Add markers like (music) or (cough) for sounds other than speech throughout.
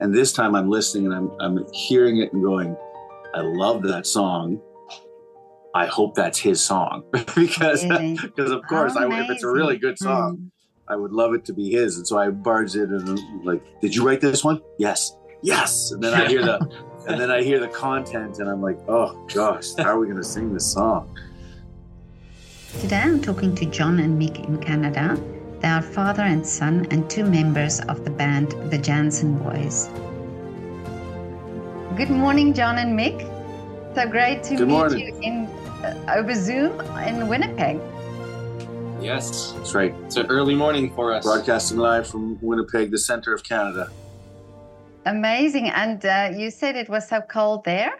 And this time I'm listening and I'm, I'm hearing it and going, I love that song. I hope that's his song (laughs) because because of course I, if it's a really good song, Mm. I would love it to be his. And so I barged in and I'm like, did you write this one? Yes, yes. And then I hear the (laughs) and then I hear the content and I'm like, oh gosh, how are we gonna sing this song? Today I'm talking to John and Mick in Canada. They are father and son and two members of the band The Janzen Boys. Good morning, John and Mick. So great to Good meet morning. you in uh, over Zoom in Winnipeg. Yes, That's right. it's an early morning for us. Broadcasting live from Winnipeg, the center of Canada. Amazing. And uh, you said it was so cold there?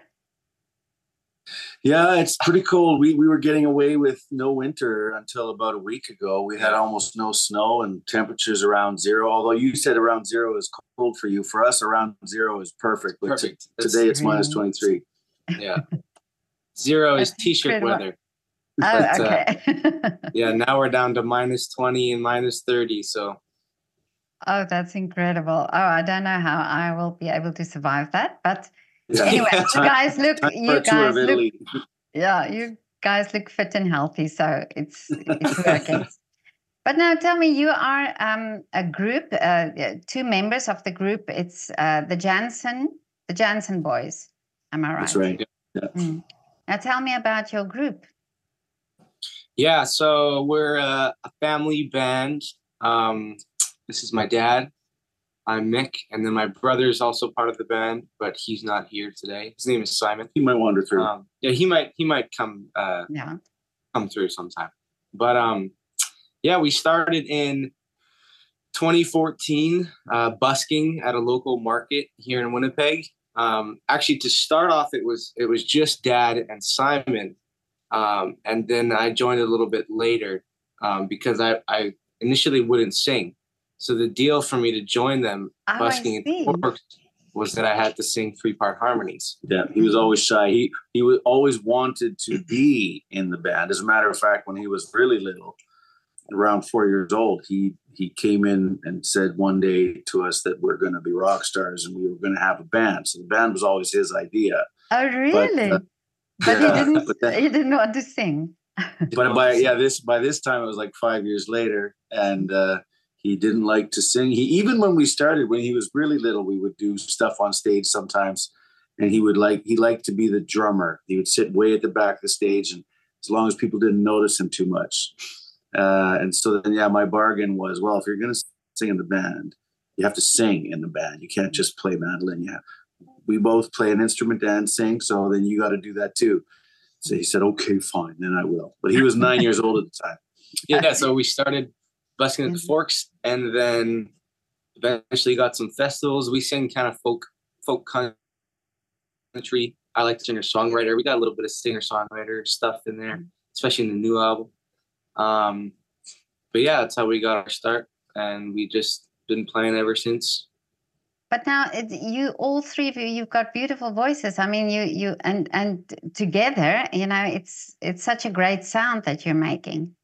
Yeah, it's pretty cold. We we were getting away with no winter until about a week ago. We had almost no snow and temperatures around zero. Although you said around zero is cold for you, for us around zero is perfect. But Perfect. That's- today it's twenty three. yeah. Zero is t-shirt incredible. weather. Oh, But, uh, okay. (laughs) Yeah, now we're down to minus 20 and minus 30. So oh, that's incredible. Oh, I don't know how I will be able to survive that. But Yeah. anyway, you (laughs) guys look, you guys look Yeah, you guys look fit and healthy, so it's it's working. (laughs) but now tell me, you are um, a group, uh, two members of the group. It's uh, the Janzen, the Janzen boys. Am I right? That's right. Mm. Now tell me about your group. yeah, so we're a, a family band. Um, this is my dad. I'm Mick, and then my brother is also part of the band, but he's not here today. His name is Simon. He might wander through. Um, yeah, he might he might come uh, Yeah. come through sometime. But um, yeah, we started in 2014, uh, busking at a local market here in Winnipeg. Um, actually, to start off, it was it was just Dad and Simon, um, and then I joined a little bit later um, because I, I initially wouldn't sing. So the deal for me to join them Oh, busking see. at Forks was that I had to sing three part harmonies. Yeah, he was always shy. He he was always wanted to (clears throat) be in the band. As a matter of fact, when he was really little, around four years old, he he came in and said one day to us that we're going to be rock stars and we were going to have a band. So the band was always his idea. Oh, really? uh, But, yeah, he (laughs) didn't. but then- he didn't want to sing. But by yeah, this by this time it was like five years later, and uh, he didn't like to sing. He even when we started, when he was really little, we would do stuff on stage sometimes, and he would like he liked to be the drummer. He would sit way at the back of the stage, and as long as people didn't notice him too much, uh, and so then yeah, my bargain was well, if you're going to sing in the band, you have to sing in the band. You can't just play mandolin. Yeah, we both play an instrument and sing, so then you got to do that too. So he said, "Okay, fine, then I will." But he was nine years old at the time. yeah, so we started busking at the Mhm. forks and then eventually got some festivals. We sing kind of folk folk country. I like singer songwriter. We got a little bit of singer songwriter stuff in there, especially in the new album. Um, but yeah, that's how we got our start, and we just been playing ever since. But now it, you, all three of you, you've got beautiful voices. I mean, you, you, and and together, you know, it's it's such a great sound that you're making.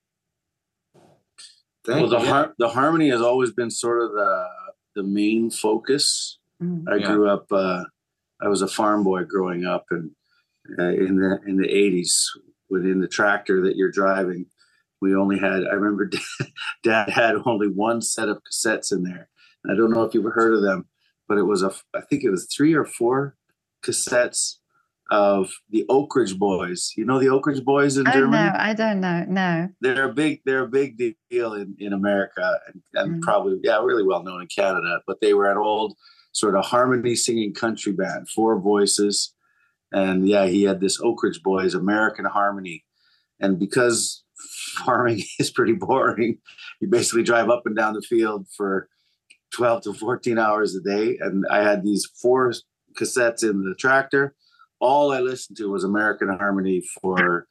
Well, the you. har- the harmony has always been sort of the the main focus. Mm. I Yeah. grew up. Uh, I was a farm boy growing up, and uh, in the in the eighties, within the tractor that you're driving, we only had. I remember (laughs) Dad had only one set of cassettes in there. I don't know if you've heard of them, but it was a. I think it was three or four cassettes of the Oak Ridge Boys. You know the Oak Ridge Boys in Oh Germany no, I don't know. No. they're a big they're a big deal in, in America and, and Mm. probably yeah really well known in Canada. But they were an old sort of harmony singing country band, four voices, and yeah, he had this Oak Ridge Boys American Harmony, and because (laughs) farming (laughs) is pretty boring, you basically drive up and down the field for twelve to fourteen hours a day, and I had these four cassettes in the tractor. All I listened to was American Harmony for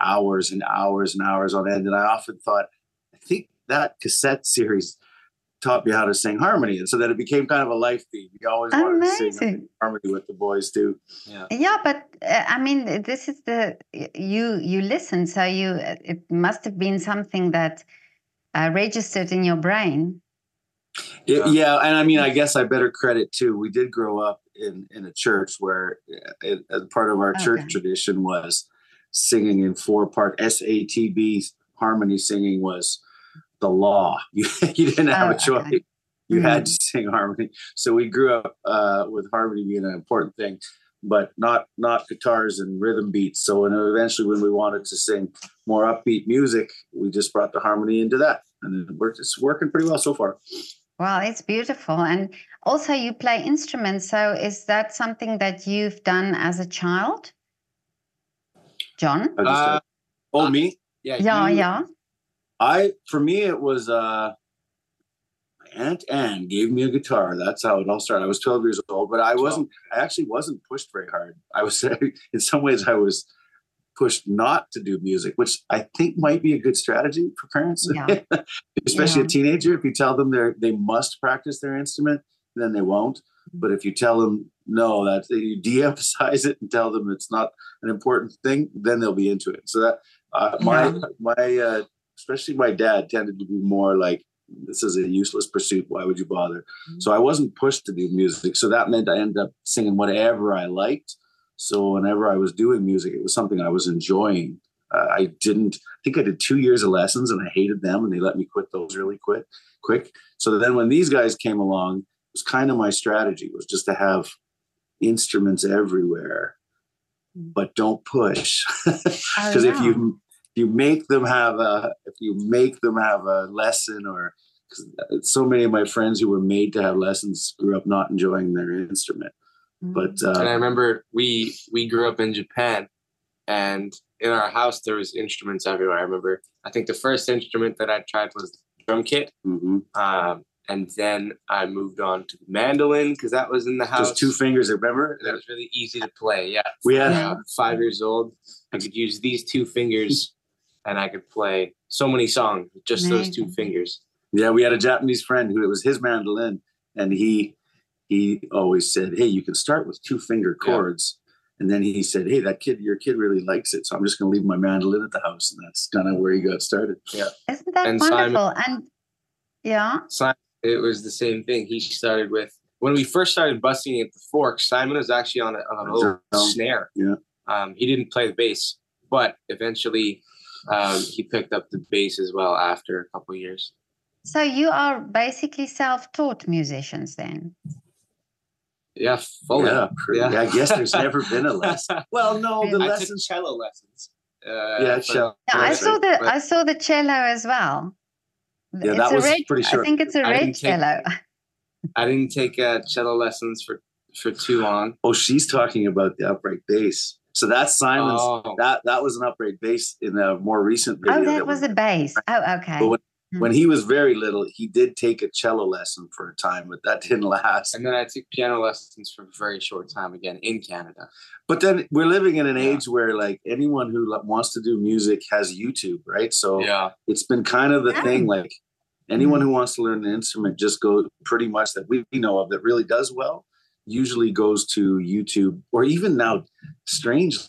hours and hours and hours on end. And I often thought, I think that cassette series taught me how to sing harmony. And so then it became kind of a life theme. You always wanted to sing harmony with the boys too. Yeah. Yeah, but uh, I mean, this is the you you listen, so you it must have been something that uh, registered in your brain. Yeah, Yeah. yeah, and I mean, I guess I better credit too. We did grow up in in a church where uh, it, part of our church tradition was singing in four part SATB harmony singing was the law. (laughs) You, you didn't have Oh, a choice. okay. You had Mm. to sing harmony. So we grew up uh, with harmony being an important thing, but not not guitars and rhythm beats. So when eventually when we wanted to sing more upbeat music, we just brought the harmony into that, and it worked. It's working pretty well so far. Well, it's beautiful. And also, you play instruments. So, is that something that you've done as a child? John? Uh, oh, me? Yeah. Yeah, you- yeah. I for me it was uh my aunt Anne gave me a guitar. That's how it all started. I was 12 years old, but I wasn't I actually wasn't pushed very hard. I was (laughs) in some ways I was pushed not to do music, which I think might be a good strategy for parents. Yeah. (laughs) Especially Yeah. a teenager. If you tell them they they must practice their instrument, then they won't. But if you tell them no, that you de-emphasize (laughs) it and tell them it's not an important thing, then they'll be into it. So that uh, my Yeah. my uh, especially my dad tended to be more like this is a useless pursuit. Why would you bother? So I wasn't pushed to do music. So that meant I ended up singing whatever I liked. So whenever I was doing music, it was something I was enjoying. Uh, I didn't I think I did two years of lessons and I hated them and they let me quit those really quick quick. So then when these guys came along, it was kind of my strategy was just to have instruments everywhere, but don't push. (laughs) Because if you if you make them have a if you make them have a lesson or 'cause so many of my friends who were made to have lessons grew up not enjoying their instrument. But And I uh, remember we we grew up in Japan, and in our house there was instruments everywhere. I remember I think the first instrument that I tried was drum kit, mhm. um, and then I moved on to mandolin because that was in the house. just two fingers. Remember That was really easy to play. Yeah, we had uh, five years old, I could use these two fingers, (laughs) and I could play so many songs with just those two fingers. Yeah, we had a Japanese friend who it was his mandolin, and he he always said, "Hey, you can start with two finger Yeah. chords." And then he said, "Hey, that kid, your kid really likes it, so I'm just going to leave my mandolin at the house." And that's kind of where he got started. Yeah. Isn't that And Simon- wonderful? And yeah. Simon, it was the same thing. He started with when we first started busting at the fork. Simon was actually on a, on a little Drum. snare. Yeah. Um, he didn't play the bass, but eventually um, he picked up the bass as well after a couple of years. So you are basically self-taught musicians then. Yeah, fully. Yeah, pretty- I guess there's never been a lesson. (laughs) Well, no, the I I took lessons. cello lessons. Uh, Yeah, cello. Yeah, I saw the but- I saw the cello as well. Yeah, it's that a was red, pretty I think it's a I red didn't take- cello. I didn't take uh, cello lessons for for too long. Oh, she's talking about the upright bass. So that's Simon's. Oh, That that was an upright bass in a more recent video. Oh, that was we- a bass. Oh, okay. But when. Hmm. when he was very little, he did take a cello lesson for a time, but that (laughs) didn't last. and then I took piano lessons for a very short time again in Canada. But then we're living in an Yeah. age where like anyone who wants to do music has YouTube, right? So Yeah, it's been kind of the Yeah. thing like anyone hmm. who wants to learn an instrument just go pretty much that we know of that really does well usually goes to YouTube or even now strangely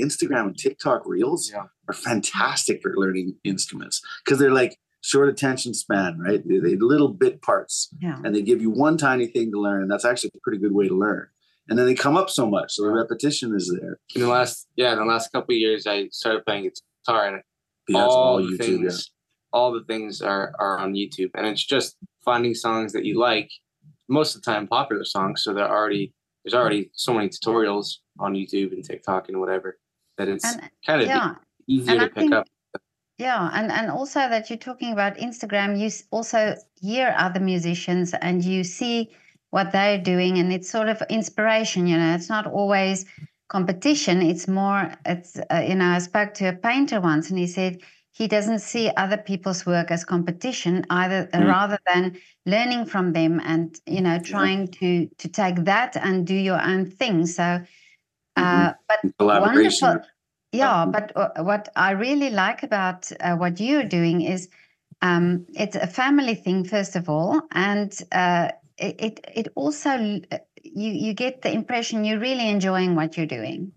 Instagram and TikTok reels yeah. are fantastic for learning instruments because they're like short attention span, right? They, they little bit parts yeah. and they give you one tiny thing to learn and that's actually a pretty good way to learn. And then they come up so much, so the repetition is there. In the last yeah, in the last couple of years, I started playing guitar, and Yeah, it's all, all the YouTube, yeah. things, all the things are are on YouTube, and it's just finding songs that you like. Most of the time, popular songs, so they're already there's already so many tutorials on YouTube and TikTok and whatever that it's And kind of yeah, easier and to I pick think- up. Yeah, and and also that you're talking about Instagram, you also hear other musicians and you see what they're doing, and it's sort of inspiration. You know, it's not always competition. It's more. It's uh, you know, I spoke to a painter once, and he said he doesn't see other people's work as competition either, uh, Mm. rather than learning from them and you know trying to to take that and do your own thing. So, uh, but Collaboration. Wonderful. Yeah, but uh, what I really like about uh, what you're doing is um, it's a family thing, first of all, and uh, it, it it also uh, you you get the impression you're really enjoying what you're doing.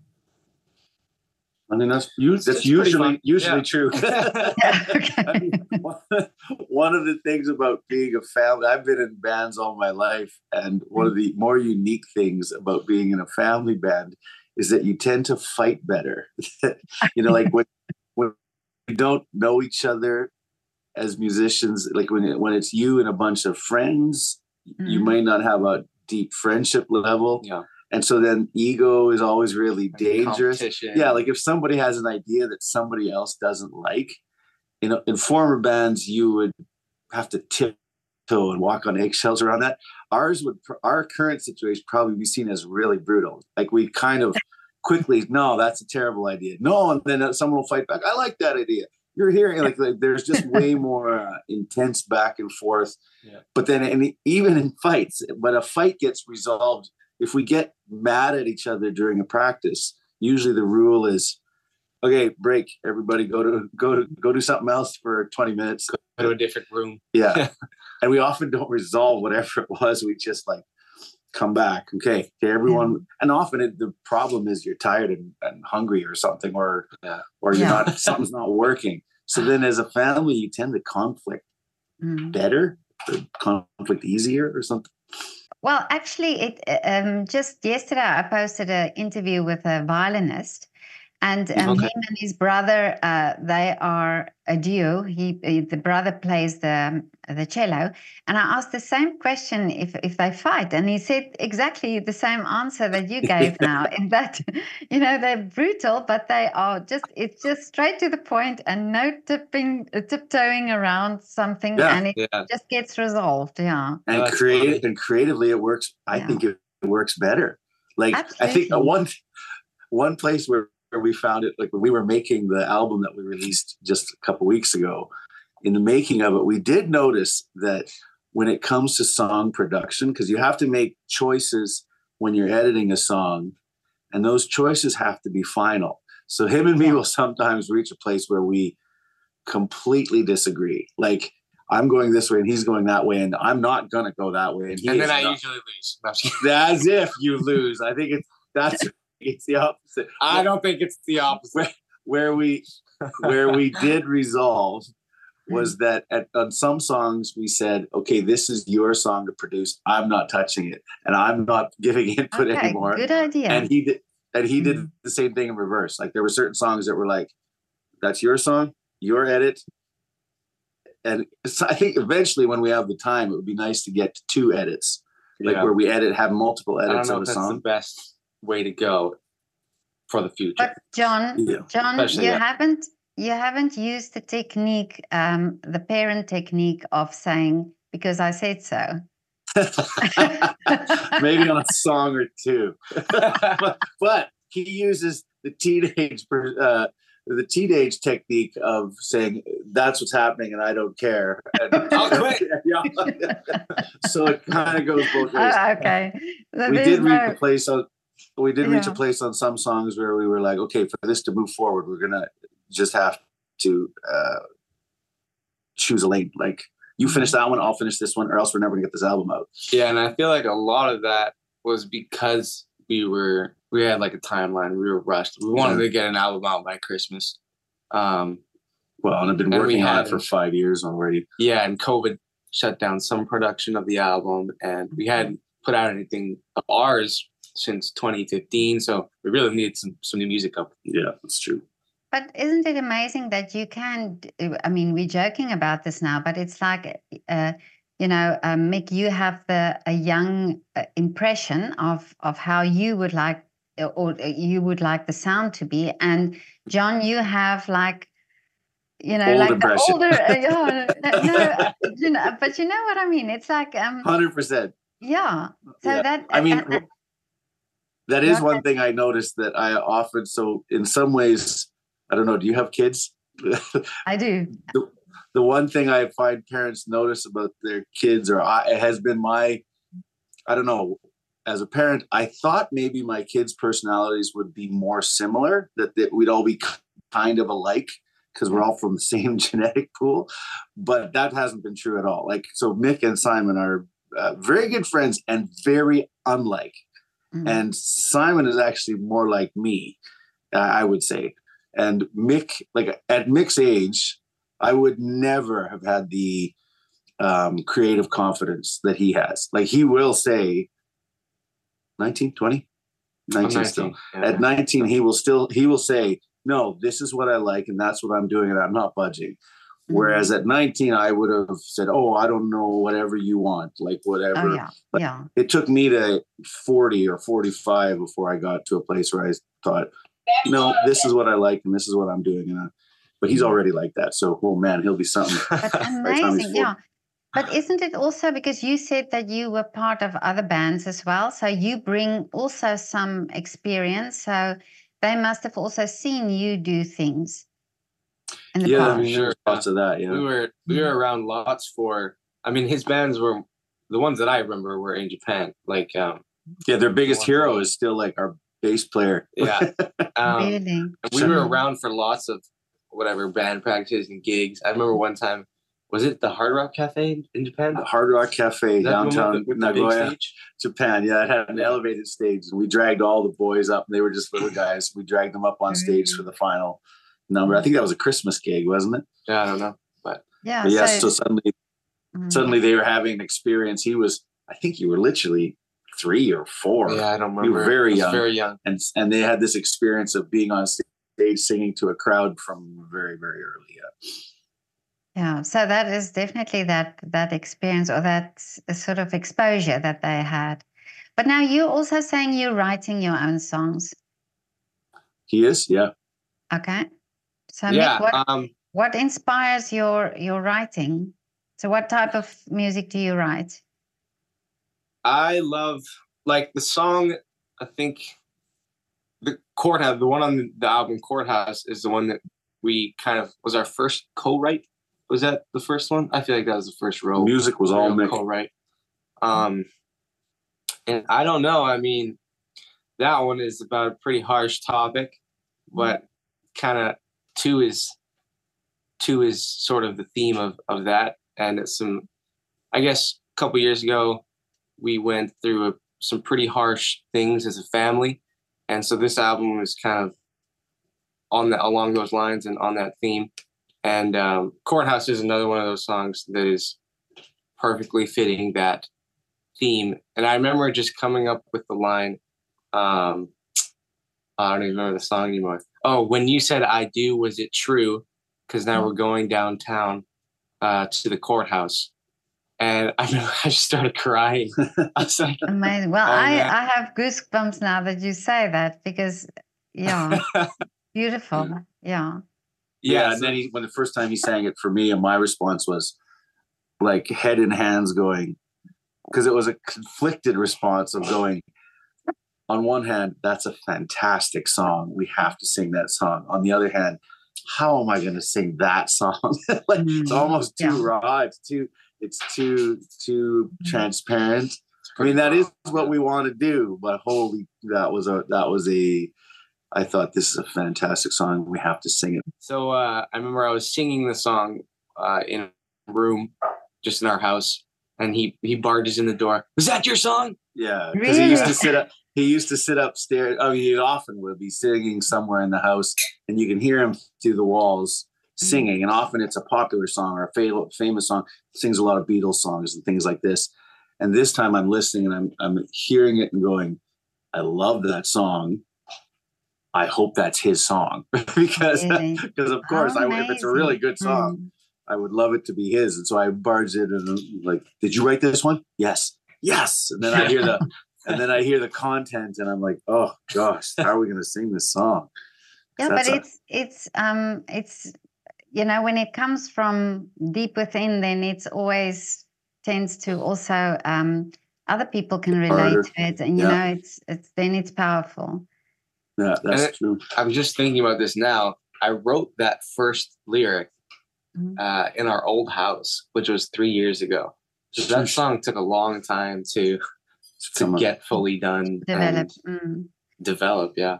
I mean, that's u- that's usually usually Yeah. true. (laughs) (laughs) I mean, one, (laughs) one of the things about being a family, I've been in bands all my life, and one of the more unique things about being in a family band is that you tend to fight better. (laughs) you know, like when when you don't know each other as musicians, like when when it's you and a bunch of friends, you Mhm. might not have a deep friendship level, yeah. and so then ego is always really dangerous yeah like if somebody has an idea that somebody else doesn't like you know in former bands you would have to tiptoe and walk on eggshells around that ours would our current situation probably be seen as really brutal. Like we kind of quickly no that's a terrible idea. No and then someone will fight back i like that idea. You're hearing like, like there's just (laughs) way more uh, intense back and forth. Yeah. but then and even in fights but a fight gets resolved if we get mad at each other during a practice usually the rule is okay break everybody go to go to go do something else for 20 minutes. Go to a different room. yeah (laughs) and we often don't resolve whatever (laughs) it was we just like come back okay okay everyone and often it, the problem is you're tired and, and hungry or something or Yeah. or you're Yeah. not something's not working so then as a family you tend to conflict Mm. better conflict easier or something Well, actually, it um, just yesterday I posted an interview with a violinist, and um, Okay. him and his brother uh, they are a duo. He the brother plays the the cello, and I asked the same question if if they fight, and he said exactly the same answer that you gave (laughs) now. In that, you know, they're brutal, but they are just it's just straight to the point and no tipping uh, tiptoeing around something, Yeah. and it Yeah. just gets resolved. Yeah. and That's creative funny. and creatively it works i Yeah. think it works better like i think uh, one one place where, where we found it like when we were making the album that we released just a couple weeks ago in the making of it we did notice that when it comes to song production because you have to make choices when you're editing a song and those choices have to be final so him and me will sometimes reach a place where we completely disagree like I'm going this way and he's going that way, and I'm not gonna go that way. And, he And then I not. usually lose. No, I'm just kidding. as if you lose. I think it's that's (laughs) it's the opposite. I don't think it's the opposite. (laughs) Where we where we did resolve was (laughs) that at, on some songs we said, okay, this is your song to produce. I'm not touching it, and I'm not giving input Okay, anymore. good idea. And he did, and he did Mhm. the same thing in reverse. Like there were certain songs that were like, that's your song, your edit. And so I think eventually, when we have the time, it would be nice to get to two edits, like Yeah. where we edit, have multiple edits of a that's the song. best way to go for the future. But John, Yeah. John, you yeah. haven't you haven't used the technique, um, the parent technique of saying because I said so. (laughs) Maybe on a song or two, but, (laughs) but he uses the teenage uh, the teenage technique of saying that's what's happening and I don't care. And, (laughs) I'll quit. Yeah. so it kind of goes both ways. Oh, okay. So we did no- a place on we did reach a place on some songs where we were like, okay, for this to move forward, we're gonna just have to uh, choose a lane. Like you finish Mm-hmm. that one, I'll finish this one, or else we're never gonna get this album out. yeah, and I feel like a lot of that was because we were we had like a timeline. We were rushed. We wanted to get an album out by Christmas. Um, Well, and I've been And we working on it for five years already. yeah, and COVID shut down some production of the album, and we hadn't put out anything of ours since 2015. So we really needed some some new music up. Yeah, that's true. But isn't it amazing that you can? I mean, we're joking about this now, but it's like, uh, you know, uh, Mick, you have the a young uh, impression of of how you would like, uh, or uh, you would like the sound to be, and John, you have like, you know, Old like impression. the older, uh, (laughs) no, no, you know, but you know what I mean. It's like, um, Hundred percent. yeah. So Yeah. that I mean, and- and- that is one thing I noticed that I often. So in some ways, I don't know. Do you have kids? I do. (laughs) the one thing I find parents notice about their kids, or I, it has been my, I don't know, as a parent, I thought maybe my kids' personalities would be more similar, that, that we'd all be kind of alike because we're all from the (laughs) same genetic pool. But that hasn't been true at all. Like, so Mick and Simon are uh, very good friends and very unlike. Mm. And Simon is actually more like me, uh, I would say. And Mick, like at Mick's age, I would never have had the um, creative confidence that he has. Like he will say 19, 20, 19, 19 still. Yeah. At 19, he will still, he will say, no, this is what I like and that's what I'm doing and I'm not budging. Mm-hmm. Whereas at 19, I would have said, oh, I don't know, whatever you want, like whatever. Oh, yeah. yeah. It took me to 40 or 45 before I got to a place where I thought, no, this is what I like and this is what I'm doing. And, uh, but he's mm-hmm. already like that. So, oh man, he'll be something. That's (laughs) amazing. yeah. But isn't it also because you said that you were part of other bands as well? So you bring also some experience. So they must have also seen you do things. In the yeah, past. I mean, sure. Lots of that. Yeah, we were we were mm-hmm. around lots for. I mean, his bands were the ones that I remember were in Japan. Like, um, yeah, their biggest hero is still like our bass player. Yeah, (laughs) um, really? We were around for lots of whatever band practices and gigs. I remember one time was it the Hard Rock Cafe in Japan? The Hard Rock Cafe downtown the, Nagoya, Japan. Yeah, it had an elevated stage, and we dragged all the boys up. They were just little guys. We dragged them up on stage for the final number. I think that was a Christmas gig, wasn't it? Yeah, I don't know, but yeah. But yeah, so, so suddenly, mm-hmm. suddenly they were having an experience. He was, I think, you were literally three or four. Yeah, I don't remember. You were very young, very young, and and they had this experience of being on stage singing to a crowd from very very early. Yeah. Yeah, so that is definitely that that experience or that sort of exposure that they had. But now you're also saying you're writing your own songs. He is, yeah. Okay. So yeah, Mick, what, um, what inspires your your writing? So what type of music do you write? I love like the song. I think the courthouse, the one on the album Courthouse, is the one that we kind of was our first co-write was that the first one? I feel like that was the first row. Music was all Mick. right? Um, and I don't know. I mean, that one is about a pretty harsh topic, but kind of two is two is sort of the theme of of that. And it's some, I guess, a couple years ago, we went through a, some pretty harsh things as a family, and so this album is kind of on that along those lines and on that theme. And um, Courthouse is another one of those songs that is perfectly fitting that theme. And I remember just coming up with the line, um, I don't even remember the song anymore. Oh, when you said I do, was it true? Because now we're going downtown uh, to the courthouse. And I remember (laughs) I just started crying. I was like, (laughs) Amazing. Well, oh, I, I have goosebumps now that you say that because, yeah, (laughs) beautiful. Yeah. Yeah, yeah and then he, when the first time he sang it for me, and my response was like head in hands, going because it was a conflicted response of going. On one hand, that's a fantastic song. We have to sing that song. On the other hand, how am I going to sing that song? (laughs) like, mm-hmm. It's almost too yeah. raw. It's too. It's too too mm-hmm. transparent. I mean, that is what we want to do, but holy, that was a that was a I thought this is a fantastic song. We have to sing it. So uh, I remember I was singing the song uh, in a room, just in our house, and he he barges in the door. Is that your song? Yeah, because he used to sit up. He used to sit upstairs. Oh, he often would be singing somewhere in the house, and you can hear him through the walls singing. And often it's a popular song or a famous song. He sings a lot of Beatles songs and things like this. And this time I'm listening and I'm I'm hearing it and going, I love that song I hope that's his song (laughs) because because (laughs) of course I, if it's a really good song. I would love it to be his. And so I barged in and like, did you write this one? Yes, yes. And then I hear the (laughs) and then I hear the content and I'm like, oh gosh, how are we going to sing this song? Yeah, but it's a, it's um it's you know when it comes from deep within, then it's always tends to also um other people can relate harder. to it, and you yeah. know it's it's then it's powerful. Yeah, that's true. I'm just thinking about this now. I wrote that first lyric. Uh, in our old house, which was three years ago. So that song took a long time to to get fully done. Develop. Mm. Develop, yeah.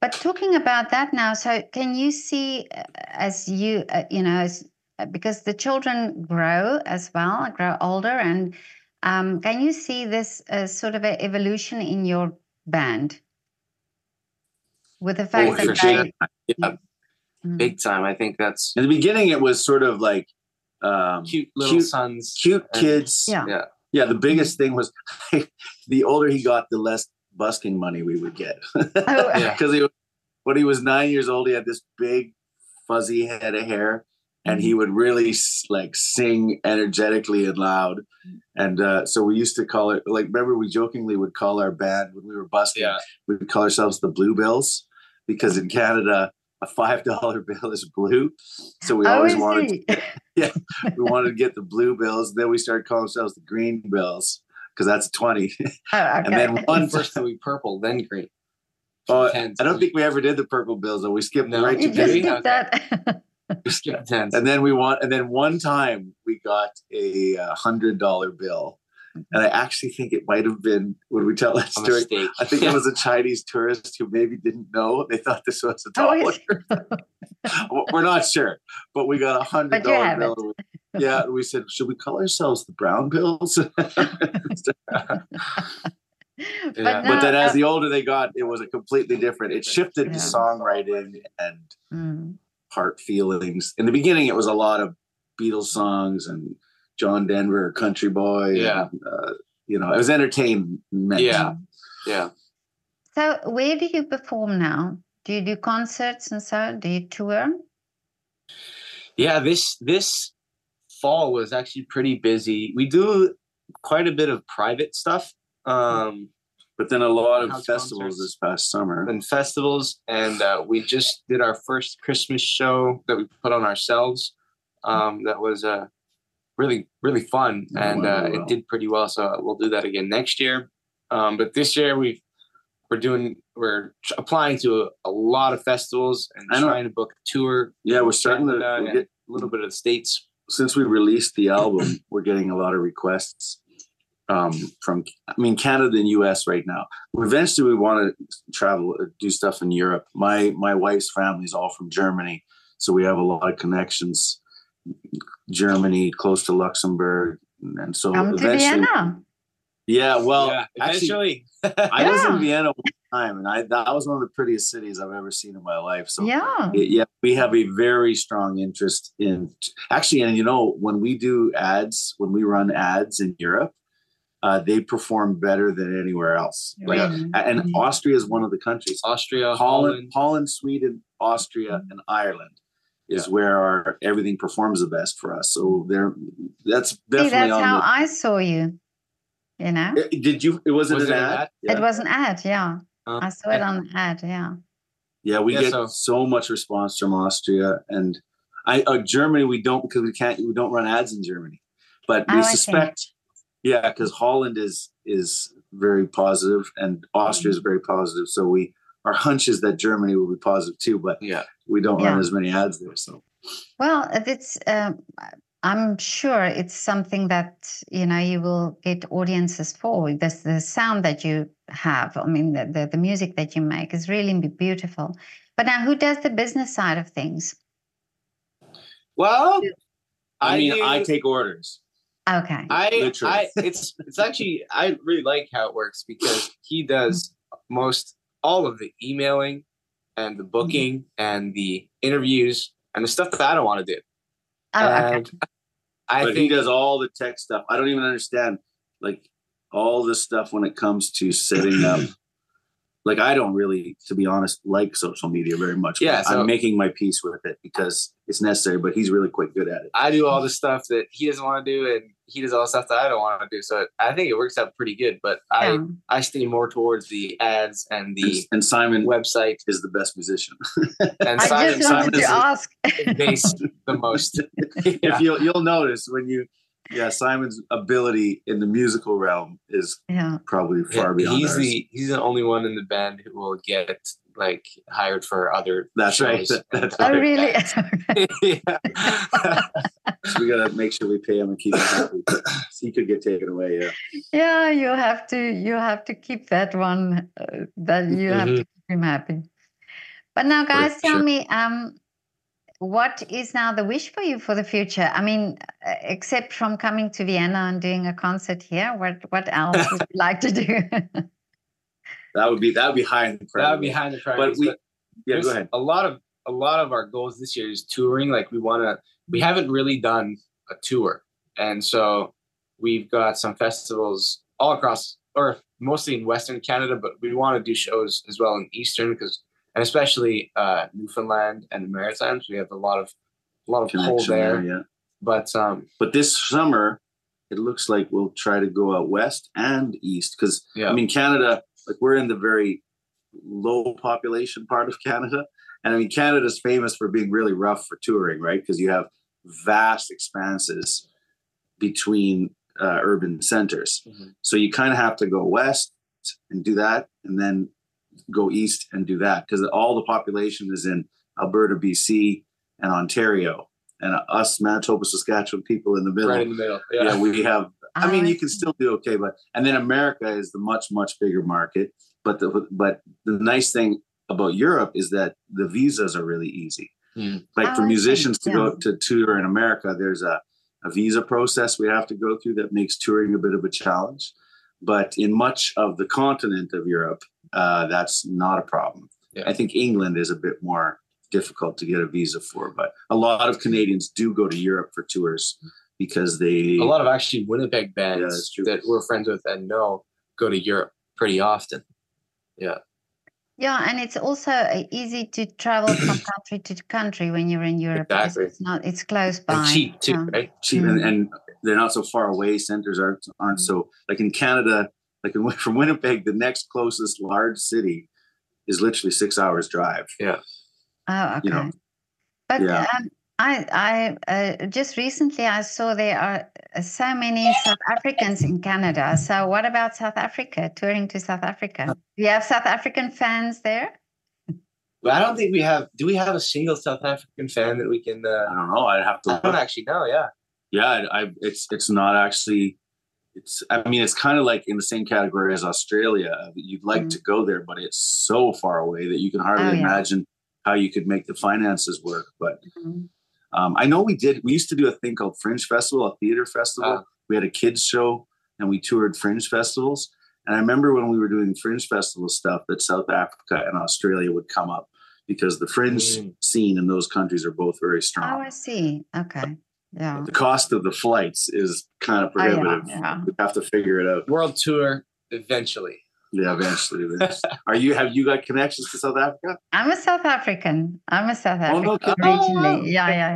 But talking about that now, so can you see uh, as you uh, you know as uh, because the children grow as well, grow older, and um, can you see this as sort of an evolution in your band? with the fact oh, that sure. yeah. Mm. big time. I think that's In the beginning, it was sort of like um, cute little cute- sons. cute and- kids. Yeah. Yeah. Yeah, the biggest thing was (laughs) the older he got, the less busking money we would get. (laughs) Oh, Yeah. Because he, was- when he was nine years old, he had this big fuzzy head of hair, and he would really like sing energetically and loud. And uh, so we used to call it like remember we jokingly would call our band when we were busking, Yeah. we would call ourselves the Bluebills because in Canada a five dollar bill is blue. So we oh, always I wanted see. (laughs) we wanted to get the blue bills. Then we started calling ourselves the green bills because that's 20. (laughs) oh, okay. And then one First we purple, then green. Oh, Tens. I don't think we ever did the purple bills though. We skipped No. right you to just green. did that. (laughs) we skipped tens. And then we want and then one time we got a uh, hundred dollar bill. And I actually think it might have been when we tell that a story. mistake. I think it was a (laughs) Chinese tourist who maybe didn't know. They thought this was a Oh, dollar. (laughs) is- We're not sure, but we got a hundred But you it. bill. Yeah, and we said, should we call ourselves the brown bills? (laughs) but, Yeah. no, but then as uh, the older they got, it was a completely different. It shifted Yeah. to songwriting and mm, heart feelings. In the beginning, it was a lot of Beatles songs and John Denver, Country Boy. Yeah. and, uh, you know, it was entertainment. Yeah. Yeah. so where do you perform now? Do you do concerts and so? Do you tour? Yeah, this this fall was actually pretty busy. We do quite a bit of private stuff. Um But then a lot of House festivals concerts. this past summer. and festivals and uh, we just did our first christmas show that we put on ourselves um, that was uh, really really fun and went uh, well. it did pretty well so we'll do that again next year um, but this year we we're doing we're applying to a, a lot of festivals and trying to book a tour Yeah, we're starting to we're and get, a little bit of the states since we released the album, (clears throat) we're getting a lot of requests um, from I mean Canada and US right now. Eventually we want to travel uh, do stuff in Europe. My my wife's family is all from Germany, so we have a lot of connections. Germany, close to Luxembourg, and so Come to eventually, Vienna. yeah. Well, yeah actually, eventually (laughs) I was in Vienna one time, and I that was one of the prettiest cities I've ever seen in my life. So yeah. it- yeah, we have a very strong interest in actually, and you know, when we do ads, when we run ads in Europe, uh, they perform better than anywhere else. Like, Really? and. Austria is one of the countries. austria Holland, holland Holland, Sweden, Austria, and Ireland is where our everything performs the best for us. So there, that's See, definitely that's on how the. I saw you. You know, Eh, Did you? It was, Was it it an an ad? ad? Yeah. it was an ad. Yeah, Uh, I saw it on the ad. Yeah. Yeah, we Yeah, get so- so, much response from Austria and I uh, Germany. We don't because we can't. We don't run ads in Germany, but Oh, we I see. suspect. Yeah, because Holland is is very positive and Austria Mm-hmm. is very positive. So we our hunch is that Germany will be positive too, but yeah we don't run as many ads there. So Well, if it's, um, I'm sure it's something that you know you will get audiences for. This the sound that you have. I mean, the, the the music that you make is really beautiful. But now, who does the business side of things? well I, mean, do- I take orders. Okay. I, I it's it's actually I really like how it works because he does most all of the emailing and the booking and the interviews and the stuff that I don't want to do. oh, okay. And I but think he does all the tech stuff. I don't even understand like all this stuff when it comes to setting up. Like I don't really, to be honest, like social media very much. Yeah, so- I'm making my peace with it because it's necessary. But he's really quite good at it. I do all the stuff that he doesn't want to do and he does all the stuff that I don't want to do. So I think it works out pretty good. But I Yeah. I stay more towards the ads and the And, and Simon website is the best musician. (laughs) and I Simon, just wanted Simon to is ask. bass the most. (laughs) if you'll you'll notice when you, yeah, Simon's ability in the musical realm is yeah. probably Yeah, far beyond he's ours. the he's the only one in the band who will get like hired for other. That's right. shows and That's Oh, other really? (laughs) (laughs) yeah. (laughs) So we gotta make sure we pay him and keep him happy. (coughs) he could get taken away. Yeah. yeah, you have to. You have to keep that one. Uh, that you have to keep him happy. But now, guys, tell sure. me, um, what is now the wish for you for the future? I mean, uh, except from coming to Vienna and doing a concert here, what what else would you like to do? (laughs) That would be that would be high in the that would be behind the priorities. we- but Yeah, go ahead. A lot of a lot of our goals this year is touring. Like we want to, we haven't really done a tour, and so we've got some festivals all across, or mostly in Western Canada, but we want to do shows as well in Eastern because, and especially uh, Newfoundland and the Maritimes, we have a lot of a lot of pull Connection there. yeah. But um, But this summer, it looks like we'll try to go out west and east because yeah, I mean Canada, like we're in the very low population part of Canada, and I mean Canada's famous for being really rough for touring, right? Because you have vast expanses between uh, urban centers, Mhm. so you kind of have to go west and do that, and then go east and do that because all the population is in Alberta, BC, and Ontario, and us Manitoba, Saskatchewan people in the middle right in the middle. yeah. Yeah, we have i mean you can still do okay but and then america is the much much bigger market but the but the nice thing about europe is that the visas are really easy Hmm. like for musicians to go to tour in america there's a, a visa process we have to go through that makes touring a bit of a challenge but in much of the continent of europe uh, that's not a problem Yeah. i think england is a bit more difficult to get a visa for but a lot of canadians do go to europe for tours because they a lot of actually Winnipeg bands Yeah, true. that we're friends with and know go to Europe pretty often. Yeah, Yeah, and it's also uh, easy to travel from (clears throat) country to country when you're in Europe. because Exactly. It's not. It's close by. And cheap too, yeah. right? cheap and, Mm. and they're not so far away. Centers aren't aren't so like in Canada, like in, (laughs) from Winnipeg, the next closest large city is literally six hours drive. Yeah. Oh, okay. you know, but yeah. um, I, I uh, just recently I saw there are uh, so many South Africans in Canada. So what about South Africa? Touring to South Africa? Do you have South African fans there? But I don't think we have. Do we have a single South African fan that we can? I Uh, don't know. I'd have I to. don't actually know. Yeah, Yeah, I, I it's it's not actually. It's I mean it's kind of like in the same category as Australia. You'd like Mm. to go there, but it's so far away that you can hardly Oh, yeah. imagine how you could make the finances work. But Mhm. Um, I know we did. We used to do a thing called Fringe Festival, a theater festival. Ah. We had a kids show, and we toured Fringe festivals. And I remember when we were doing Fringe festival stuff, that South Africa and Australia would come up because the Fringe Mm. scene in those countries are both very strong. Oh. I see. Okay. Yeah. The cost of the flights is kind of Oh, yeah, prohibitive. yeah. We have to figure it out. world tour eventually. Yeah, (laughs) eventually. are you? Have you got connections to South Africa? I'm a South African. I'm a South African Oh, no African kidding. originally. Oh, wow. Yeah, yeah,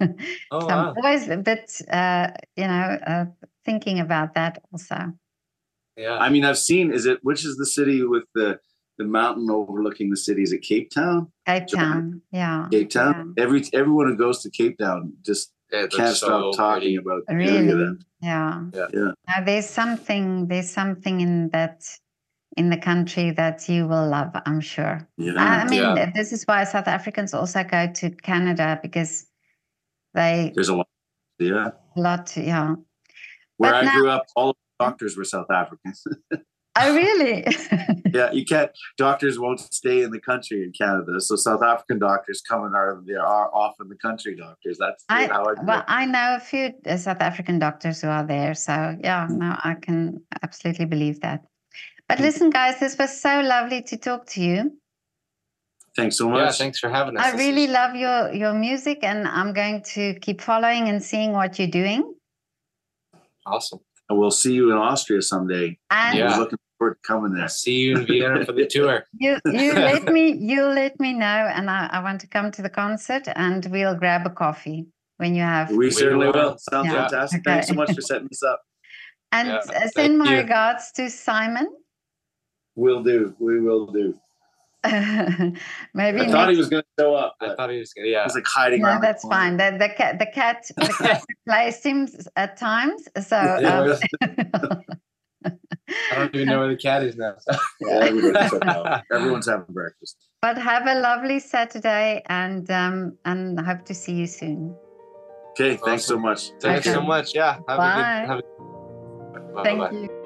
yeah. Oh, so wow. I'm always a bit, uh, you know, uh, thinking about that also. yeah. I mean, I've seen. Is it which is the city with the the mountain overlooking the city? Is it Cape Town? Cape Sure. Town. Yeah. Cape Town. Every everyone who goes to Cape Town just Yeah, it can't looks stop talking pretty. about the Yeah. beauty of Really? that. Yeah. Yeah. Yeah. Now, there's something. There's something in that in the country that you will love. I'm sure. Yeah. I mean, Yeah. this is why South Africans also go to Canada because they There's a lot. Yeah. a lot. Yeah. Where But I now- grew up, all the doctors were South Africans. (laughs) Oh, really? (laughs) yeah, you can't. Doctors won't stay in the country in Canada, so South African doctors come and are they are often the country doctors. That's I, how I well. I know a few uh, South African doctors who are there. So, yeah, no, I can absolutely believe that. But listen, guys, this was so lovely to talk to you. Thanks so Yeah, much. thanks for having us. I really is- love your, your music, and I'm going to keep following and seeing what you're doing. awesome. And we'll see you in Austria someday. And Yeah. We're looking forward to coming there. See you in Vienna for the tour. (laughs) you, you let me you let me know, and I, I want to come to the concert, and we'll grab a coffee when you have. We, certainly will. will. Sounds Yeah. fantastic. Okay. Thanks so much for (laughs) setting this up. And Yeah, uh, thank send my you. regards to Simon. We'll do. We will do. (laughs) Maybe I thought he was going to show up. I thought he was gonna. Yeah. He's like hiding No, around. that's corner. fine. The, the cat, the cat, the (laughs) cat replaced him at times. So um, (laughs) I don't even know where the cat is now. yeah, everybody's shut down. Everyone's having breakfast. but have a lovely Saturday, and um, and hope to see you soon. Okay, thanks so much. Thanks Okay. so much. Yeah. Have Bye. a good. Have a, bye Thank bye. you.